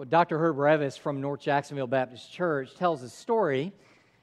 Well, Dr. Herb Reavis from North Jacksonville Baptist Church tells a story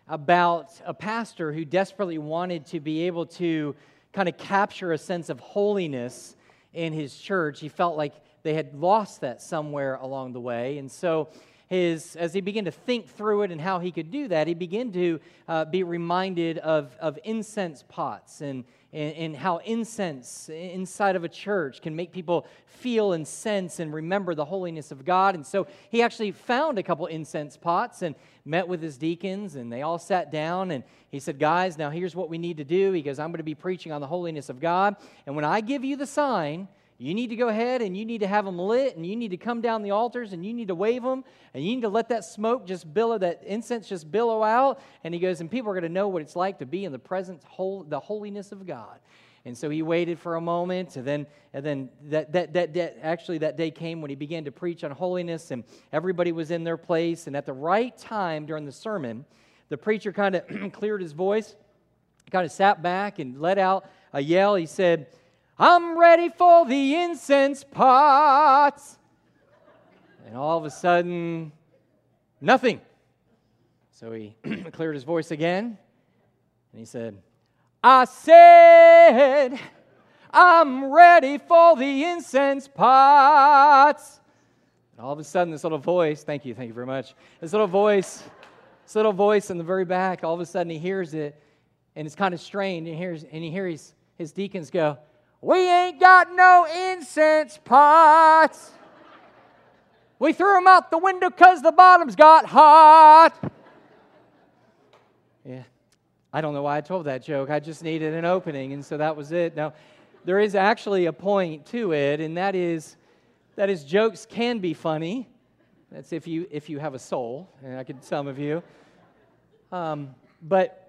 about a pastor who desperately wanted to be able to kind of capture a sense of holiness in his church. He felt like they had lost that somewhere along the way. And so, his, as he began to think through it and how he could do that, he began to uh, be reminded of, of incense pots and, and, and, how incense inside of a church can make people feel and sense and remember the holiness of God. And so he actually found a couple incense pots and met with his deacons, and they all sat down. And he said, Guys, now here's what we need to do. He goes, I'm going to be preaching on the holiness of God. And when I give you the sign, you need to go ahead and you need to have them lit and you need to come down the altars and you need to wave them and you need to let that smoke just billow, that incense just billow out. And he goes, and people are going to know what it's like to be in the presence, the holiness of God. And so he waited for a moment, and then, and then that, that, that, that, actually that day came when he began to preach on holiness, and everybody was in their place. And at the right time during the sermon, the preacher kind of cleared his voice, kind of sat back and let out a yell. He said, I'm ready for the incense pots. And all of a sudden, nothing. So he cleared his voice again and he said, I said, I'm ready for the incense pots. And all of a sudden, this little voice, thank you, thank you very much. This little voice, this little voice in the very back, all of a sudden he hears it and it's kind of strained and he hears, and he hears his deacons go, we ain't got no incense pots. We threw them out the window because the bottoms got hot. Yeah. I don't know why I told that joke. I just needed an opening, and so that was it. Now, there is actually a point to it, and that is that is jokes can be funny. That's if you if you have a soul, and I could some of you. Um, but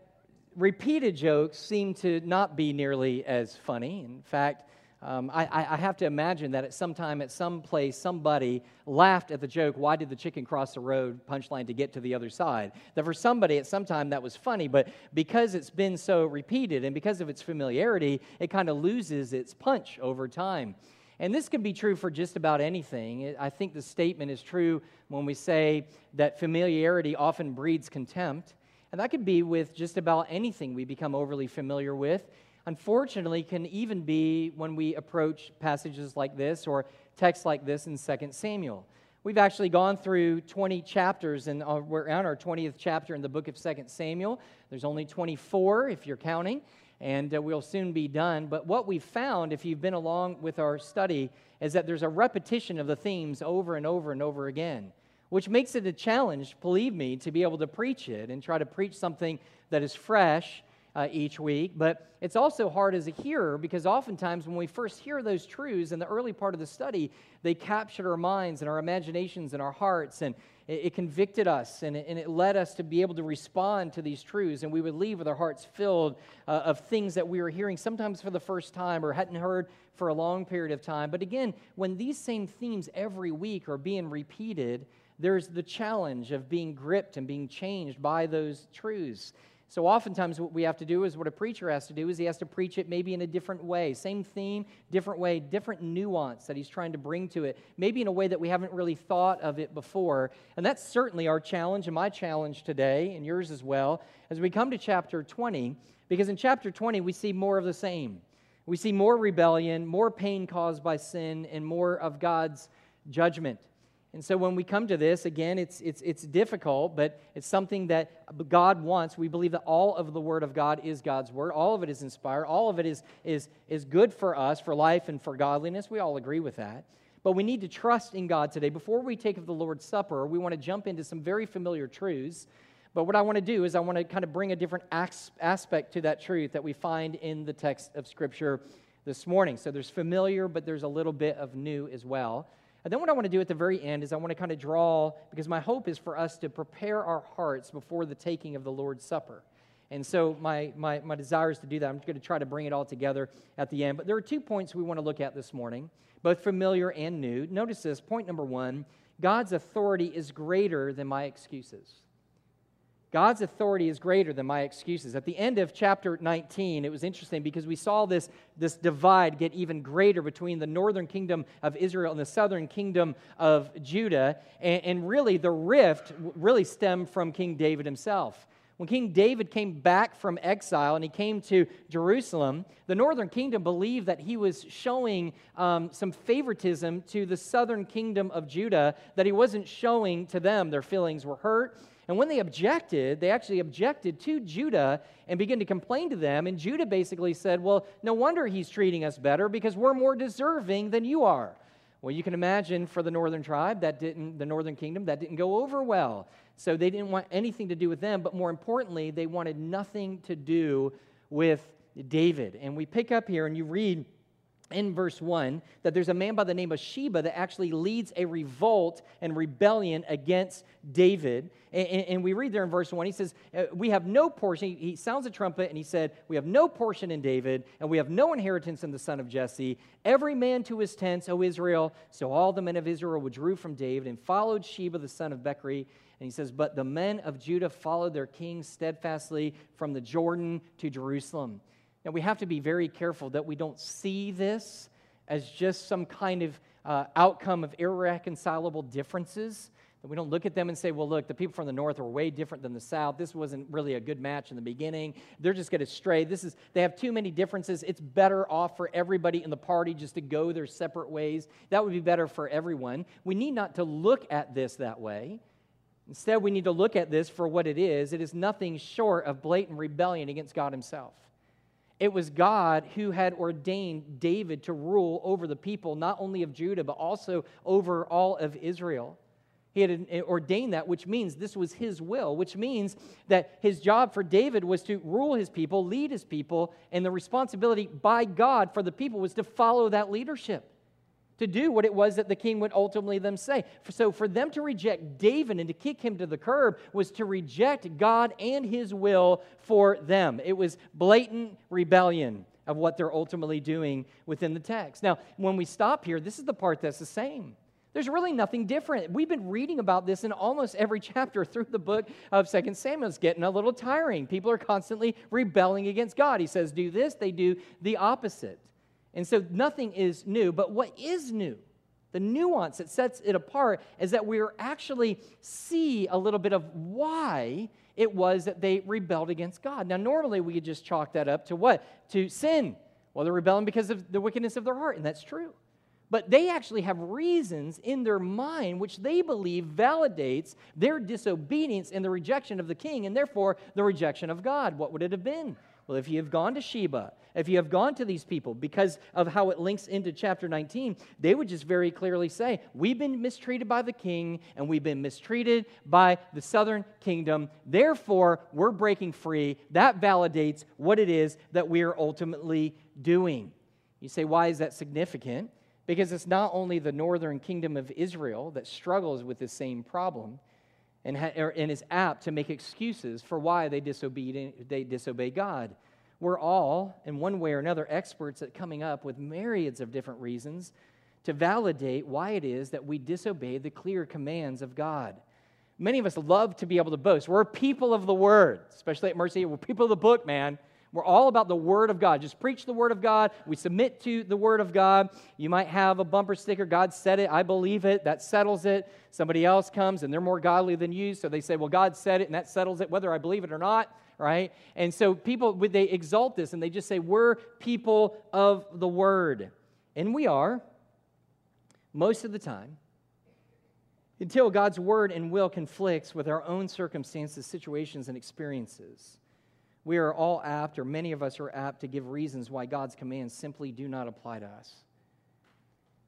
repeated jokes seem to not be nearly as funny. In fact, um, I, I, have to imagine that at some time, at some place, somebody laughed at the joke, why did the chicken cross the road punchline to get to the other side? That for somebody at some time that was funny, but because it's been so repeated and because of its familiarity, it kind of loses its punch over time. And this can be true for just about anything. I think the statement is true when we say that familiarity often breeds contempt. And that could be with just about anything we become overly familiar with. Unfortunately, can even be when we approach passages like this or texts like this in 2 Samuel. We've actually gone through 20 chapters, and uh, we're on our 20th chapter in the book of 2 Samuel. There's only 24 if you're counting, and uh, we'll soon be done. But what we've found, if you've been along with our study, is that there's a repetition of the themes over and over and over again which makes it a challenge, believe me, to be able to preach it and try to preach something that is fresh uh, each week. But it's also hard as a hearer because oftentimes when we first hear those truths in the early part of the study, they captured our minds and our imaginations and our hearts, and it, it convicted us and it, and it, led us to be able to respond to these truths. And we would leave with our hearts filled uh, of things that we were hearing sometimes for the first time or hadn't heard for a long period of time. But again, when these same themes every week are being repeated, there's the challenge of being gripped and being changed by those truths. So, oftentimes, what we have to do is what a preacher has to do is he has to preach it maybe in a different way. Same theme, different way, different nuance that he's trying to bring to it, maybe in a way that we haven't really thought of it before. And that's certainly our challenge and my challenge today, and yours as well, as we come to chapter 20, because in chapter 20, we see more of the same. We see more rebellion, more pain caused by sin, and more of God's judgment. And so when we come to this, again, it's, it's, it's difficult, but it's something that God wants. We believe that all of the Word of God is God's Word. All of it is inspired. All of it is, is, is good for us, for life and for godliness. We all agree with that. But we need to trust in God today. Before we take of the Lord's Supper, we want to jump into some very familiar truths. But what I want to do is I want to kind of bring a different aspect to that truth that we find in the text of Scripture this morning. So there's familiar, but there's a little bit of new as well. And then what I want to do at the very end is I want to kind of draw, because my hope is for us to prepare our hearts before the taking of the Lord's Supper. And so my, my, my desire is to do that. I'm going to try to bring it all together at the end. But there are two points we want to look at this morning, both familiar and new. Notice this point number one God's authority is greater than my excuses. God's authority is greater than my excuses. At the end of chapter 19, it was interesting because we saw this, this divide get even greater between the northern kingdom of Israel and the southern kingdom of Judah. And, and really, the rift really stemmed from King David himself. When King David came back from exile and he came to Jerusalem, the northern kingdom believed that he was showing um, some favoritism to the southern kingdom of Judah that he wasn't showing to them. Their feelings were hurt. And when they objected, they actually objected to Judah and began to complain to them. And Judah basically said, Well, no wonder he's treating us better because we're more deserving than you are. Well, you can imagine for the northern tribe, that didn't, the northern kingdom, that didn't go over well. So they didn't want anything to do with them, but more importantly, they wanted nothing to do with David. And we pick up here and you read in verse 1 that there's a man by the name of Sheba that actually leads a revolt and rebellion against David. And, and, we read there in verse 1, he says, uh, We have no portion. He sounds a trumpet and he said, We have no portion in David, and we have no inheritance in the son of Jesse. Every man to his tents, O Israel. So all the men of Israel withdrew from David and followed Sheba the son of Bichri. And he says, But the men of Judah followed their king steadfastly from the Jordan to Jerusalem. Now, we have to be very careful that we don't see this as just some kind of uh, outcome of irreconcilable differences. That we don't look at them and say, well, look, the people from the north are way different than the south. This wasn't really a good match in the beginning. They're just going to stray. This is, they have too many differences. It's better off for everybody in the party just to go their separate ways. That would be better for everyone. We need not to look at this that way. Instead, we need to look at this for what it is. It is nothing short of blatant rebellion against God Himself. It was God who had ordained David to rule over the people, not only of Judah, but also over all of Israel. He had ordained that, which means this was his will, which means that his job for David was to rule his people, lead his people, and the responsibility by God for the people was to follow that leadership to do what it was that the king would ultimately them say. So for them to reject David and to kick him to the curb was to reject God and his will for them. It was blatant rebellion of what they're ultimately doing within the text. Now, when we stop here, this is the part that's the same. There's really nothing different. We've been reading about this in almost every chapter through the book of Second Samuel. It's getting a little tiring. People are constantly rebelling against God. He says, do this, they do the opposite. And so nothing is new, but what is new? The nuance that sets it apart is that we actually see a little bit of why it was that they rebelled against God. Now, normally we could just chalk that up to what? To sin. Well, they're rebelling because of the wickedness of their heart, and that's true. But they actually have reasons in their mind which they believe validates their disobedience and the rejection of the king, and therefore the rejection of God. What would it have been? Well, if you have gone to Sheba, if you have gone to these people because of how it links into chapter 19, they would just very clearly say, We've been mistreated by the king and we've been mistreated by the southern kingdom. Therefore, we're breaking free. That validates what it is that we are ultimately doing. You say, Why is that significant? Because it's not only the northern kingdom of Israel that struggles with the same problem and, ha- and is apt to make excuses for why they they disobey God. We're all, in one way or another, experts at coming up with myriads of different reasons to validate why it is that we disobey the clear commands of God. Many of us love to be able to boast. We're people of the word, especially at Mercy. We're people of the book, man. We're all about the Word of God. Just preach the Word of God. We submit to the Word of God. You might have a bumper sticker God said it, I believe it, that settles it. Somebody else comes and they're more godly than you, so they say, Well, God said it and that settles it, whether I believe it or not, right? And so people, they exalt this and they just say, We're people of the Word. And we are, most of the time, until God's Word and will conflicts with our own circumstances, situations, and experiences. We are all apt, or many of us are apt, to give reasons why God's commands simply do not apply to us.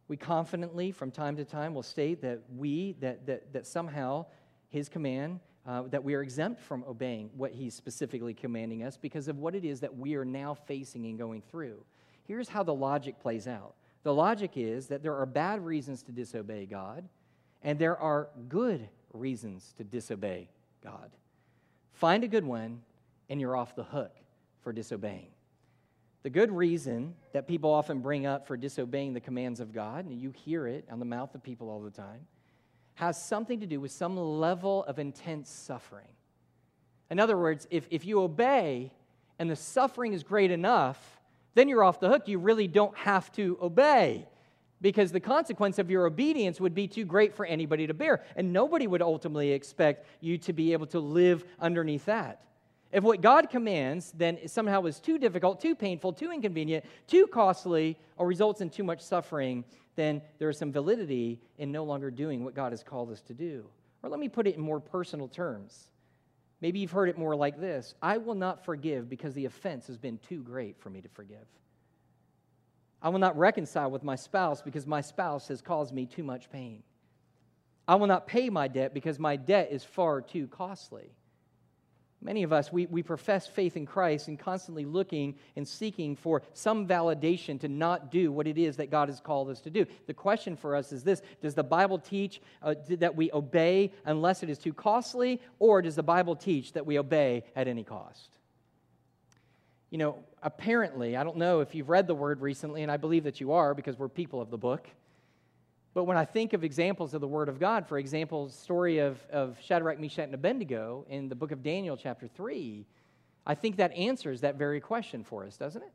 We confidently, from time to time, will state that we, that, that, that somehow His command, uh, that we are exempt from obeying what He's specifically commanding us because of what it is that we are now facing and going through. Here's how the logic plays out the logic is that there are bad reasons to disobey God, and there are good reasons to disobey God. Find a good one and you're off the hook for disobeying. The good reason that people often bring up for disobeying the commands of God, and you hear it on the mouth of people all the time, has something to do with some level of intense suffering. In other words, if, if you obey and the suffering is great enough, then you're off the hook. You really don't have to obey because the consequence of your obedience would be too great for anybody to bear. And nobody would ultimately expect you to be able to live underneath that. If what God commands then somehow is too difficult, too painful, too inconvenient, too costly, or results in too much suffering, then there is some validity in no longer doing what God has called us to do. Or let me put it in more personal terms. Maybe you've heard it more like this I will not forgive because the offense has been too great for me to forgive. I will not reconcile with my spouse because my spouse has caused me too much pain. I will not pay my debt because my debt is far too costly. Many of us, we, we profess faith in Christ and constantly looking and seeking for some validation to not do what it is that God has called us to do. The question for us is this Does the Bible teach uh, that we obey unless it is too costly, or does the Bible teach that we obey at any cost? You know, apparently, I don't know if you've read the word recently, and I believe that you are because we're people of the book. But when I think of examples of the Word of God, for example, story of, of Shadrach, Meshach, and Abednego in the book of Daniel, chapter 3, I think that answers that very question for us, doesn't it?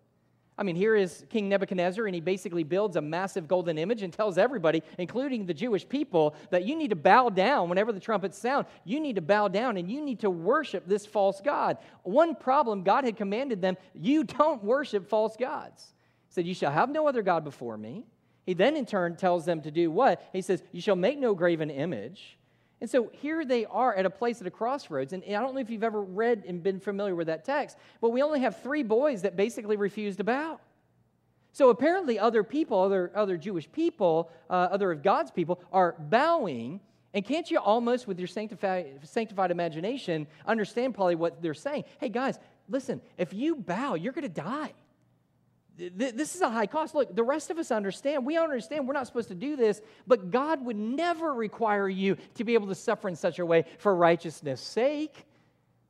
I mean, here is King Nebuchadnezzar, and he basically builds a massive golden image and tells everybody, including the Jewish people, that you need to bow down whenever the trumpets sound. You need to bow down and you need to worship this false God. One problem God had commanded them you don't worship false gods. He said, You shall have no other God before me. He then, in turn, tells them to do what? He says, You shall make no graven image. And so here they are at a place at a crossroads. And I don't know if you've ever read and been familiar with that text, but we only have three boys that basically refuse to bow. So apparently, other people, other, other Jewish people, uh, other of God's people, are bowing. And can't you almost, with your sanctified, sanctified imagination, understand probably what they're saying? Hey, guys, listen, if you bow, you're going to die this is a high cost. Look, the rest of us understand. We understand we're not supposed to do this, but God would never require you to be able to suffer in such a way for righteousness' sake.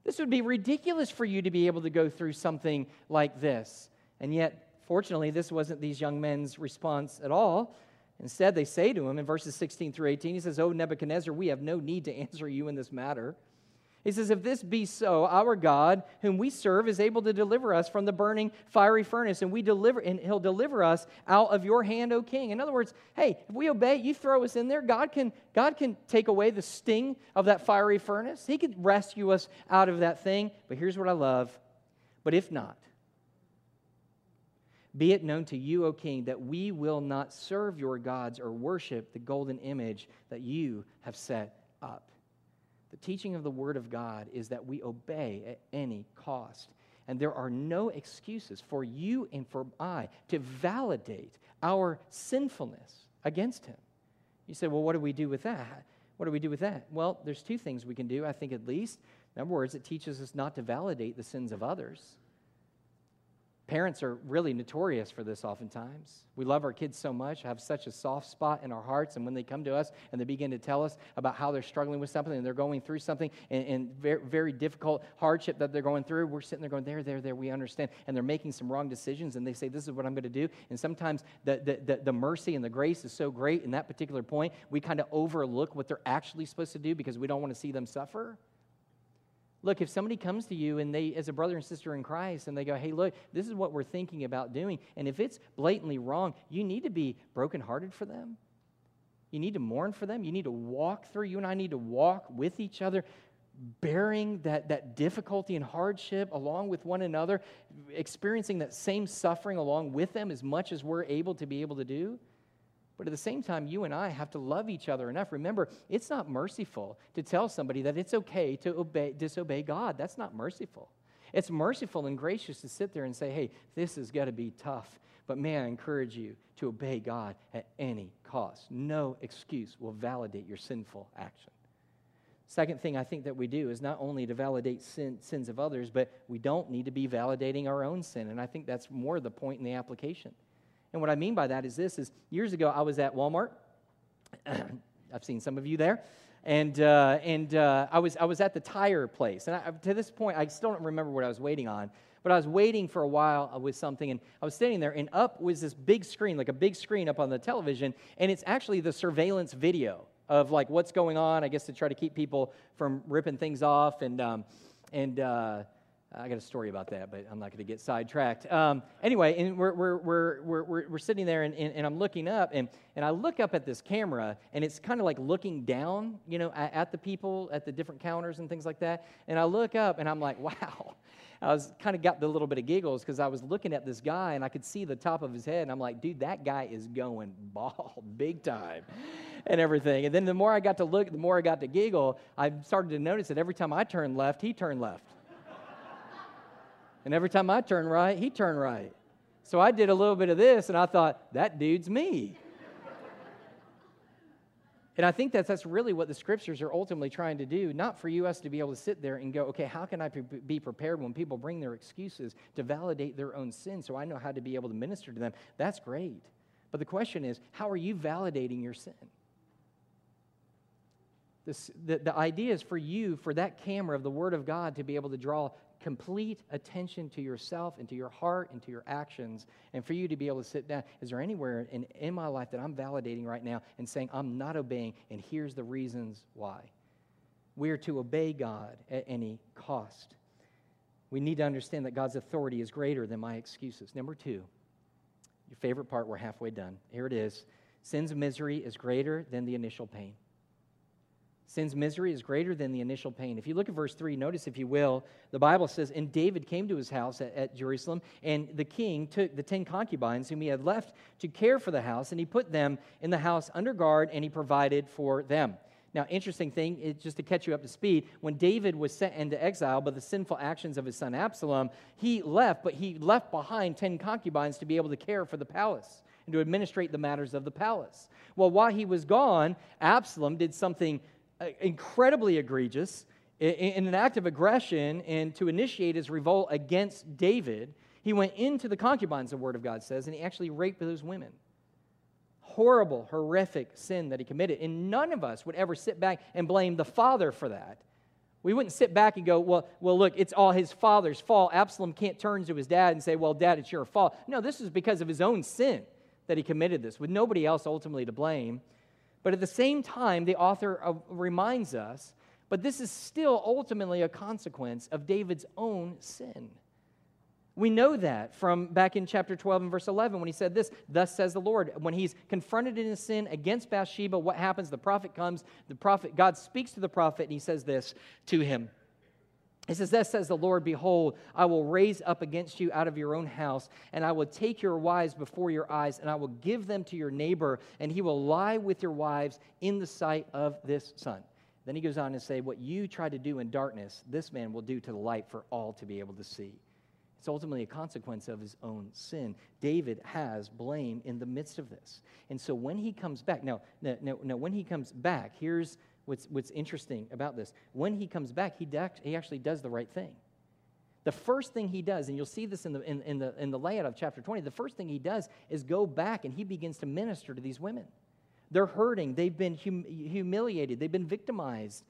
This would be ridiculous for you to be able to go through something like this. And yet, fortunately, this wasn't these young men's response at all. Instead, they say to him in verses 16 through 18, he says, Oh, Nebuchadnezzar, we have no need to answer you in this matter. He says, If this be so, our God, whom we serve, is able to deliver us from the burning fiery furnace, and we deliver and he'll deliver us out of your hand, O king. In other words, hey, if we obey, you throw us in there, God can, God can take away the sting of that fiery furnace. He could rescue us out of that thing. But here's what I love. But if not, be it known to you, O king, that we will not serve your gods or worship the golden image that you have set up. The teaching of the Word of God is that we obey at any cost. And there are no excuses for you and for I to validate our sinfulness against Him. You say, well, what do we do with that? What do we do with that? Well, there's two things we can do, I think at least. In other words, it teaches us not to validate the sins of others. Parents are really notorious for this oftentimes. We love our kids so much, have such a soft spot in our hearts, and when they come to us and they begin to tell us about how they're struggling with something and they're going through something and, and very, very difficult hardship that they're going through, we're sitting there going, There, there, there, we understand. And they're making some wrong decisions, and they say, This is what I'm going to do. And sometimes the, the, the, the mercy and the grace is so great in that particular point, we kind of overlook what they're actually supposed to do because we don't want to see them suffer. Look, if somebody comes to you and they, as a brother and sister in Christ, and they go, hey, look, this is what we're thinking about doing, and if it's blatantly wrong, you need to be brokenhearted for them. You need to mourn for them. You need to walk through, you and I need to walk with each other, bearing that, that difficulty and hardship along with one another, experiencing that same suffering along with them as much as we're able to be able to do. But at the same time, you and I have to love each other enough. Remember, it's not merciful to tell somebody that it's okay to obey, disobey God. That's not merciful. It's merciful and gracious to sit there and say, hey, this is going to be tough. But may I encourage you to obey God at any cost. No excuse will validate your sinful action. Second thing I think that we do is not only to validate sin, sins of others, but we don't need to be validating our own sin. And I think that's more the point in the application. And what I mean by that is this is years ago I was at Walmart. I've seen some of you there. And, uh, and uh, I, was, I was at the tire place. And I, to this point, I still don't remember what I was waiting on. But I was waiting for a while with something, and I was standing there, and up was this big screen, like a big screen up on the television, and it's actually the surveillance video of like what's going on, I guess to try to keep people from ripping things off. And, um, and uh, I got a story about that, but I'm not going to get sidetracked. Um, anyway, and we're, we're, we're, we're, we're sitting there, and, and, I'm looking up, and, and I look up at this camera, and it's kind of like looking down, you know, at, at, the people at the different counters and things like that. And I look up, and I'm like, wow. I was kind of got the little bit of giggles because I was looking at this guy, and I could see the top of his head, and I'm like, dude, that guy is going bald big time, and everything. And then the more I got to look, the more I got to giggle. I started to notice that every time I turned left, he turned left. And every time I turned right, he turned right. So I did a little bit of this and I thought, that dude's me. and I think that that's really what the scriptures are ultimately trying to do, not for you us to be able to sit there and go, okay, how can I be prepared when people bring their excuses to validate their own sin so I know how to be able to minister to them? That's great. But the question is, how are you validating your sin? This, the, the idea is for you, for that camera of the Word of God, to be able to draw complete attention to yourself and to your heart and to your actions, and for you to be able to sit down. Is there anywhere in, in my life that I'm validating right now and saying, I'm not obeying, and here's the reasons why? We are to obey God at any cost. We need to understand that God's authority is greater than my excuses. Number two, your favorite part, we're halfway done. Here it is sin's misery is greater than the initial pain. Sin's misery is greater than the initial pain. If you look at verse 3, notice, if you will, the Bible says, And David came to his house at, at, Jerusalem, and the king took the ten concubines whom he had left to care for the house, and he put them in the house under guard, and he provided for them. Now, interesting thing, is just to catch you up to speed, when David was sent into exile by the sinful actions of his son Absalom, he left, but he left behind ten concubines to be able to care for the palace and to administrate the matters of the palace. Well, while he was gone, Absalom did something Uh, incredibly egregious in an act of aggression and to initiate his revolt against David, he went into the concubines, the Word of God says, and he actually raped those women. Horrible, horrific sin that he committed. And none of us would ever sit back and blame the father for that. We wouldn't sit back and go, well, well, look, it's all his father's fault. Absalom can't turn to his dad and say, well, dad, it's your fault. No, this is because of his own sin that he committed this, with nobody else ultimately to blame. But at the same time, the author uh, reminds us, but this is still ultimately a consequence of David's own sin. We know that from back in chapter 12 and verse 11 when he said this, Thus says the Lord. When he's confronted in his sin against Bathsheba, what happens? The prophet comes, the prophet, God speaks to the prophet, and he says this to him. It says, Thus says the Lord, Behold, I will raise up against you out of your own house, and I will take your wives before your eyes, and I will give them to your neighbor, and he will lie with your wives in the sight of this son. Then he goes on to say, What you try to do in darkness, this man will do to the light for all to be able to see. It's ultimately a consequence of his own sin. David has blame in the midst of this. And so when he comes back, now, now, now when he comes back, here's what's, what's interesting about this. When he comes back, he, he actually does the right thing. The first thing he does, and you'll see this in the, in, in, the, in the layout of chapter 20, the first thing he does is go back and he begins to minister to these women. They're hurting, they've been hum, humiliated, they've been victimized,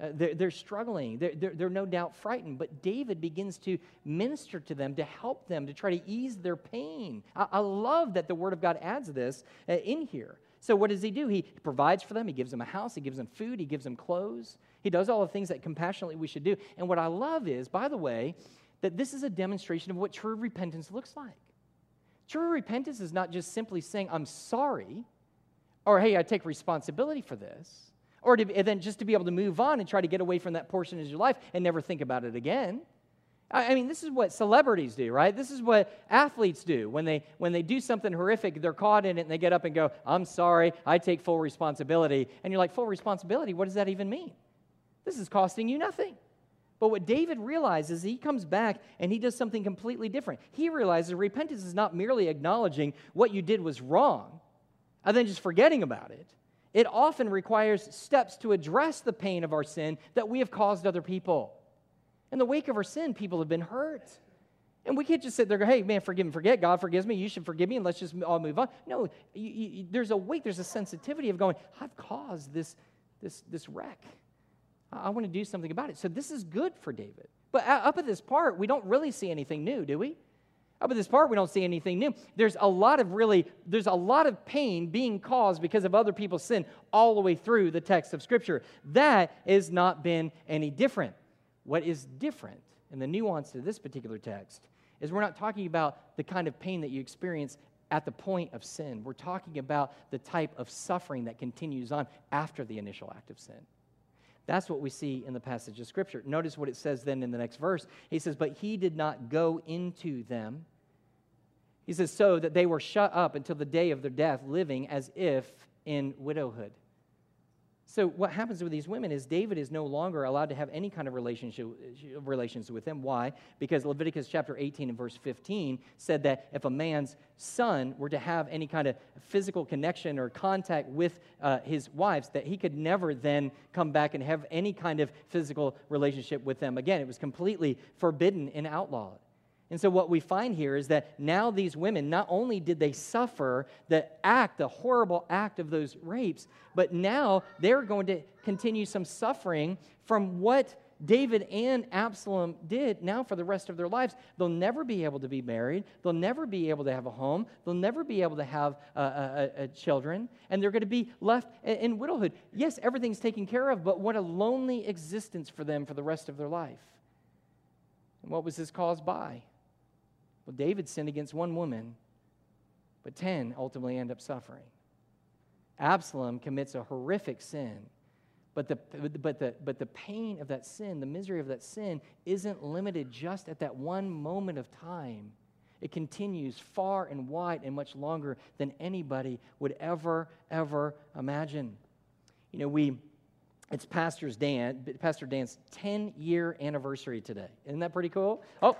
uh, they're, they're, struggling, they're, they're, they're, no doubt frightened. But David begins to minister to them, to help them, to try to ease their pain. I, I love that the Word of God adds this uh, in here. So, what does he do? He provides for them, he gives them a house, he gives them food, he gives them clothes. He does all the things that compassionately we should do. And what I love is, by the way, that this is a demonstration of what true repentance looks like. True repentance is not just simply saying, I'm sorry, or hey, I take responsibility for this, or to, then just to be able to move on and try to get away from that portion of your life and never think about it again. I mean, this is what celebrities do, right? This is what athletes do. When they, when they do something horrific, they're caught in it and they get up and go, I'm sorry, I take full responsibility. And you're like, full responsibility? What does that even mean? This is costing you nothing. But what David realizes, he comes back and he does something completely different. He realizes repentance is not merely acknowledging what you did was wrong and then just forgetting about it. It often requires steps to address the pain of our sin that we have caused other people. In the wake of our sin, people have been hurt. And we can't just sit there go, hey, man, forgive and forget. God forgives me. You should forgive me, and let's just all move on. No, you, you, there's a weight, there's a sensitivity of going, I've caused this, this, this wreck. I, I want to do something about it. So this is good for David. But up at this part, we don't really see anything new, do we? Up at this part, we don't see anything new. There's a lot of really, there's a lot of pain being caused because of other people's sin all the way through the text of Scripture. That has not been any different. What is different and the nuance to this particular text is we're not talking about the kind of pain that you experience at the point of sin. We're talking about the type of suffering that continues on after the initial act of sin. That's what we see in the passage of Scripture. Notice what it says then in the next verse. He says, But he did not go into them. He says, So that they were shut up until the day of their death, living as if in widowhood. So what happens with these women is David is no longer allowed to have any kind of relationship relations with them. Why? Because Leviticus chapter 18 and verse 15 said that if a man's son were to have any kind of physical connection or contact with uh, his wives, that he could never then come back and have any kind of physical relationship with them again. It was completely forbidden and outlawed. And so, what we find here is that now these women, not only did they suffer the act, the horrible act of those rapes, but now they're going to continue some suffering from what David and Absalom did now for the rest of their lives. They'll never be able to be married. They'll never be able to have a home. They'll never be able to have uh, uh, uh, children. And they're going to be left in widowhood. Yes, everything's taken care of, but what a lonely existence for them for the rest of their life. And what was this caused by? Well, David sinned against one woman, but 10 ultimately end up suffering. Absalom commits a horrific sin, but the, but, the, but the pain of that sin, the misery of that sin, isn't limited just at that one moment of time. It continues far and wide and much longer than anybody would ever, ever imagine. You know, we, it's Pastor's Dan, Pastor Dan's 10 year anniversary today. Isn't that pretty cool? Oh,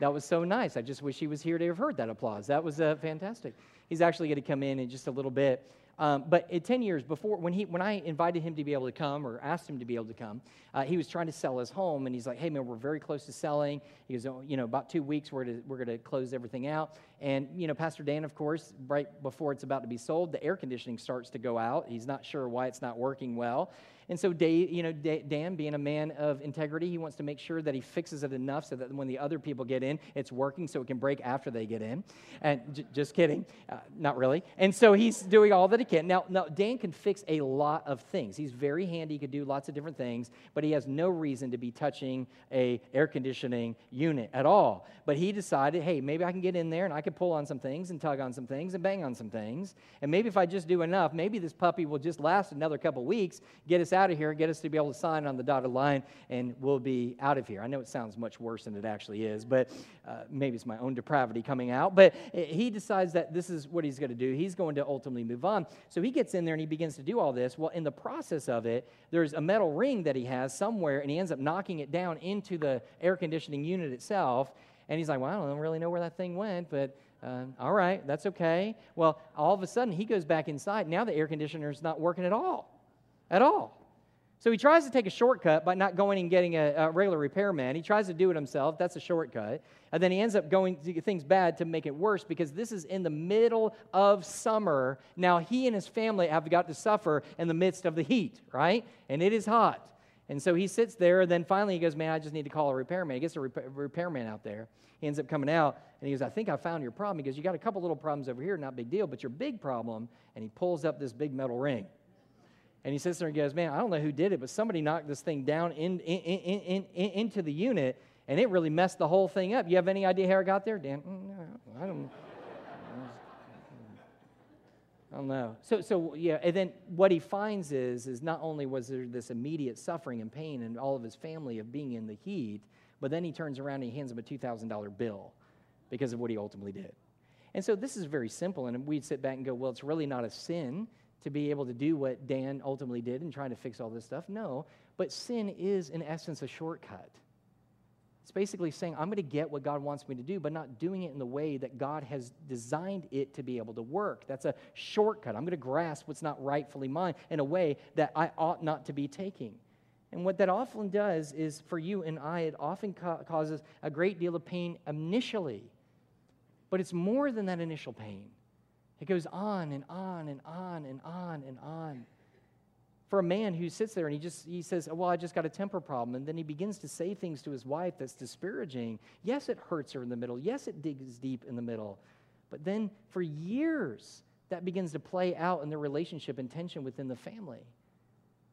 That was so nice. I just wish he was here to have heard that applause. That was uh, fantastic. He's actually going to come in in just a little bit. Um, but in 10 years before, when, he, when I invited him to be able to come or asked him to be able to come, uh, he was trying to sell his home. And he's like, hey, man, we're very close to selling. He goes, oh, you know, about two weeks, we're, to, we're going to close everything out. And, you know, Pastor Dan, of course, right before it's about to be sold, the air conditioning starts to go out. He's not sure why it's not working well. And so, Dave, you know, Dan, being a man of integrity, he wants to make sure that he fixes it enough so that when the other people get in, it's working so it can break after they get in. And j- just kidding, uh, not really. And so he's doing all that he can. Now, now, Dan can fix a lot of things. He's very handy. He could do lots of different things, but he has no reason to be touching a air conditioning unit at all. But he decided, hey, maybe I can get in there and I can pull on some things and tug on some things and bang on some things. And maybe if I just do enough, maybe this puppy will just last another couple weeks, get us out of here, get us to be able to sign on the dotted line, and we'll be out of here. I know it sounds much worse than it actually is, but uh, maybe it's my own depravity coming out. But he decides that this is what he's going to do. He's going to ultimately move on. So he gets in there and he begins to do all this. Well, in the process of it, there's a metal ring that he has somewhere, and he ends up knocking it down into the air conditioning unit itself. And he's like, Well, I don't really know where that thing went, but uh, all right, that's okay. Well, all of a sudden, he goes back inside. Now the air conditioner is not working at all. At all. So he tries to take a shortcut by not going and getting a, a, regular repairman. He tries to do it himself. That's a shortcut. And then he ends up going things bad to make it worse because this is in the middle of summer. Now he and his family have got to suffer in the midst of the heat, right? And it is hot. And so he sits there, and then finally he goes, Man, I just need to call a repairman. He gets a rep- repairman out there. He ends up coming out, and he goes, I think I found your problem. He goes, You got a couple little problems over here, not big deal, but your big problem, and he pulls up this big metal ring. And he sits there and goes, Man, I don't know who did it, but somebody knocked this thing down in, in, in, in into the unit, and it really messed the whole thing up. You have any idea how it got there, Dan? Mm, I don't I don't know. So, so yeah, and then what he finds is, is not only was there this immediate suffering and pain and all of his family of being in the heat, but then he turns around and he hands him a $2,000 bill because of what he ultimately did. And so this is very simple, and we'd sit back and go, well, it's really not a sin to be able to do what Dan ultimately did in trying to fix all this stuff. No, but sin is, in essence, a shortcut. It's basically saying, I'm going to get what God wants me to do, but not doing it in the way that God has designed it to be able to work. That's a shortcut. I'm going to grasp what's not rightfully mine in a way that I ought not to be taking. And what that often does is for you and I, it often ca- causes a great deal of pain initially. But it's more than that initial pain. It goes on and on and on and on and on. For a man who sits there and he just he says, "Well, I just got a temper problem," and then he begins to say things to his wife that's disparaging. Yes, it hurts her in the middle. Yes, it digs deep in the middle. But then for years, that begins to play out in the relationship and tension within the family.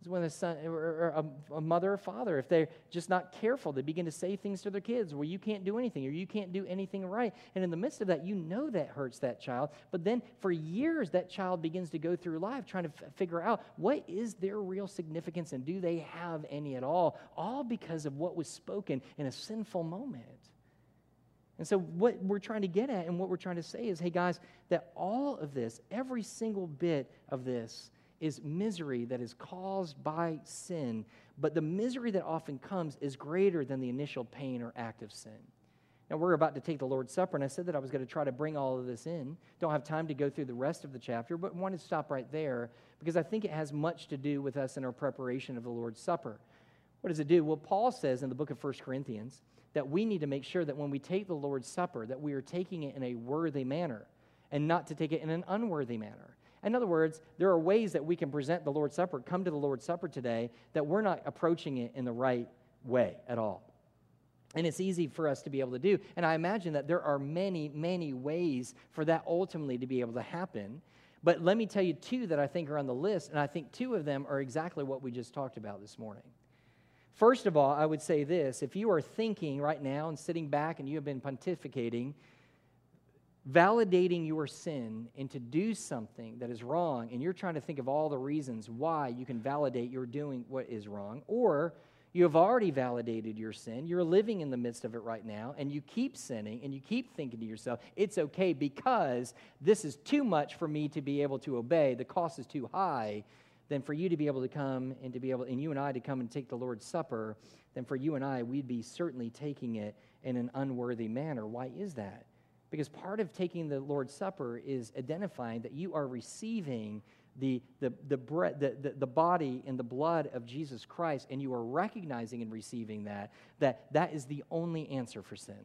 When a son or a, a, mother or father, if they're just not careful, they begin to say things to their kids where you can't do anything or you can't do anything right. And in the midst of that, you know that hurts that child. But then for years, that child begins to go through life trying to f- figure out what is their real significance and do they have any at all, all because of what was spoken in a sinful moment. And so, what we're trying to get at and what we're trying to say is hey, guys, that all of this, every single bit of this, is misery that is caused by sin, but the misery that often comes is greater than the initial pain or act of sin. Now, we're about to take the Lord's Supper, and I said that I was going to try to bring all of this in. Don't have time to go through the rest of the chapter, but wanted to stop right there because I think it has much to do with us in our preparation of the Lord's Supper. What does it do? Well, Paul says in the book of 1 Corinthians that we need to make sure that when we take the Lord's Supper, that we are taking it in a worthy manner and not to take it in an unworthy manner. In other words, there are ways that we can present the Lord's Supper, come to the Lord's Supper today, that we're not approaching it in the right way at all. And it's easy for us to be able to do. And I imagine that there are many, many ways for that ultimately to be able to happen. But let me tell you two that I think are on the list, and I think two of them are exactly what we just talked about this morning. First of all, I would say this if you are thinking right now and sitting back and you have been pontificating validating your sin and to do something that is wrong, and you're trying to think of all the reasons why you can validate you're doing what is wrong, or you have already validated your sin, you're living in the midst of it right now, and you keep sinning and you keep thinking to yourself, it's okay because this is too much for me to be able to obey, the cost is too high. Then for you to be able to come and to be able, and you and I to come and take the Lord's Supper, then for you and I, we'd be certainly taking it in an unworthy manner. Why is that? Because part of taking the Lord's Supper is identifying that you are receiving the, the, the, bre- the, the, the, body and the blood of Jesus Christ, and you are recognizing and receiving that, that that is the only answer for sin.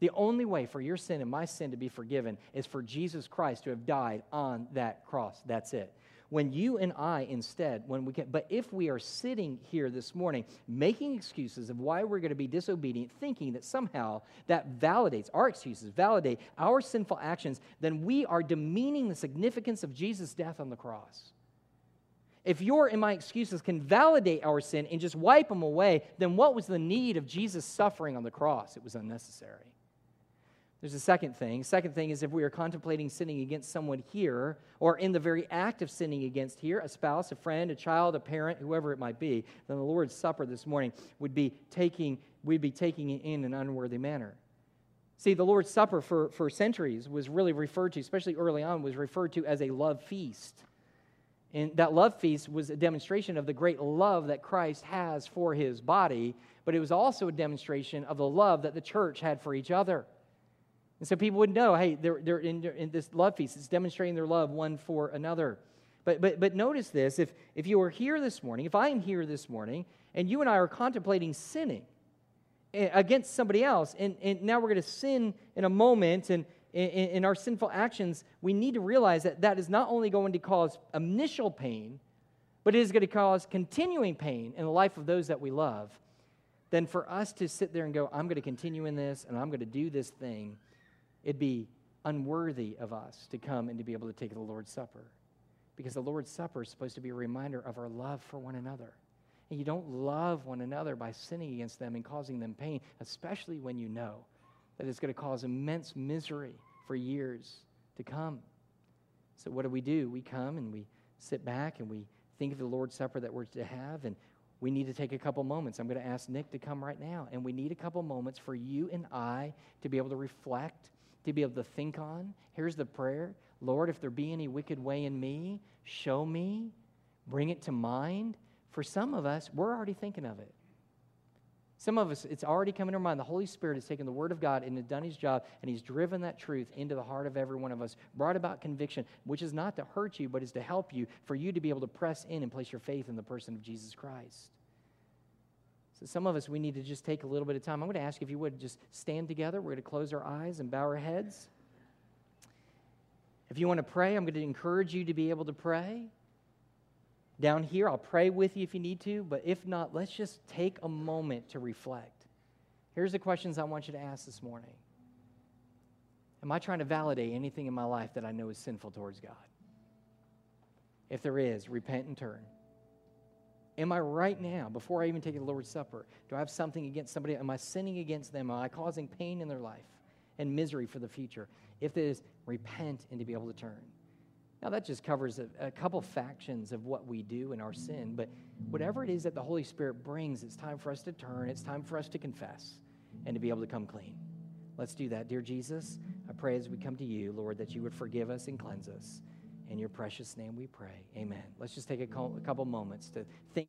The only way for your sin and my sin to be forgiven is for Jesus Christ to have died on that cross. That's it when you and I instead, when we can, but if we are sitting here this morning making excuses of why we're going to be disobedient, thinking that somehow that validates our excuses, validate our sinful actions, then we are demeaning the significance of Jesus' death on the cross. If your and my excuses can validate our sin and just wipe them away, then what was the need of Jesus suffering on the cross? It was unnecessary. There's a second thing. Second thing is if we are contemplating sinning against someone here, or in the very act of sinning against here, a spouse, a friend, a child, a parent, whoever it might be, then the Lord's Supper this morning would be taking, we'd be taking it in an unworthy manner. See, the Lord's Supper for, for centuries was really referred to, especially early on, was referred to as a love feast. And that love feast was a demonstration of the great love that Christ has for his body, but it was also a demonstration of the love that the church had for each other. And so people would know, hey, they're, they're in, in this love feast. It's demonstrating their love one for another. But, but, but notice this if, if you are here this morning, if I am here this morning, and you and I are contemplating sinning eh, against somebody else, and, and now we're going to sin in a moment, and in, in our sinful actions, we need to realize that that is not only going to cause initial pain, but it is going to cause continuing pain in the life of those that we love. Then for us to sit there and go, I'm going to continue in this, and I'm going to do this thing it'd be unworthy of us to come and to be able to take the Lord's Supper. Because the Lord's Supper is supposed to be a reminder of our love for one another. And you don't love one another by sinning against them and causing them pain, especially when you know that it's going to cause immense misery for years to come. So, what do we do? We come and we sit back and we think of the Lord's Supper that we're to have, and we need to take a couple moments. I'm going to ask Nick to come right now. And we need a couple moments for you and I to be able to reflect to be able to think on. Here's the prayer Lord, if there be any wicked way in me, show me, bring it to mind. For some of us, we're already thinking of it. Some of us, it's already come to our mind. The Holy Spirit has taken the Word of God and has done His job, and He's driven that truth into the heart of every one of us, brought about conviction, which is not to hurt you, but is to help you, for you to be able to press in and place your faith in the person of Jesus Christ. So, some of us, we need to just take a little bit of time. I'm going to ask if you would just stand together. We're going to close our eyes and bow our heads. If you want to pray, I'm going to encourage you to be able to pray. Down here, I'll pray with you if you need to, but if not, let's just take a moment to reflect. Here's the questions I want you to ask this morning Am I trying to validate anything in my life that I know is sinful towards God? If there is, repent and turn. Am I right now, before I even take the Lord's Supper, do I have something against somebody? Am I sinning against them? Am I causing pain in their life and misery for the future? If it is, repent and to be able to turn. Now, that just covers a, a, couple factions of what we do in our sin, but whatever it is that the Holy Spirit brings, it's time for us to turn, it's time for us to confess, and to be able to come clean. Let's do that. Dear Jesus, I pray as we come to you, Lord, that you would forgive us and cleanse us. In your precious name we pray. Amen. Let's just take a couple moments to think.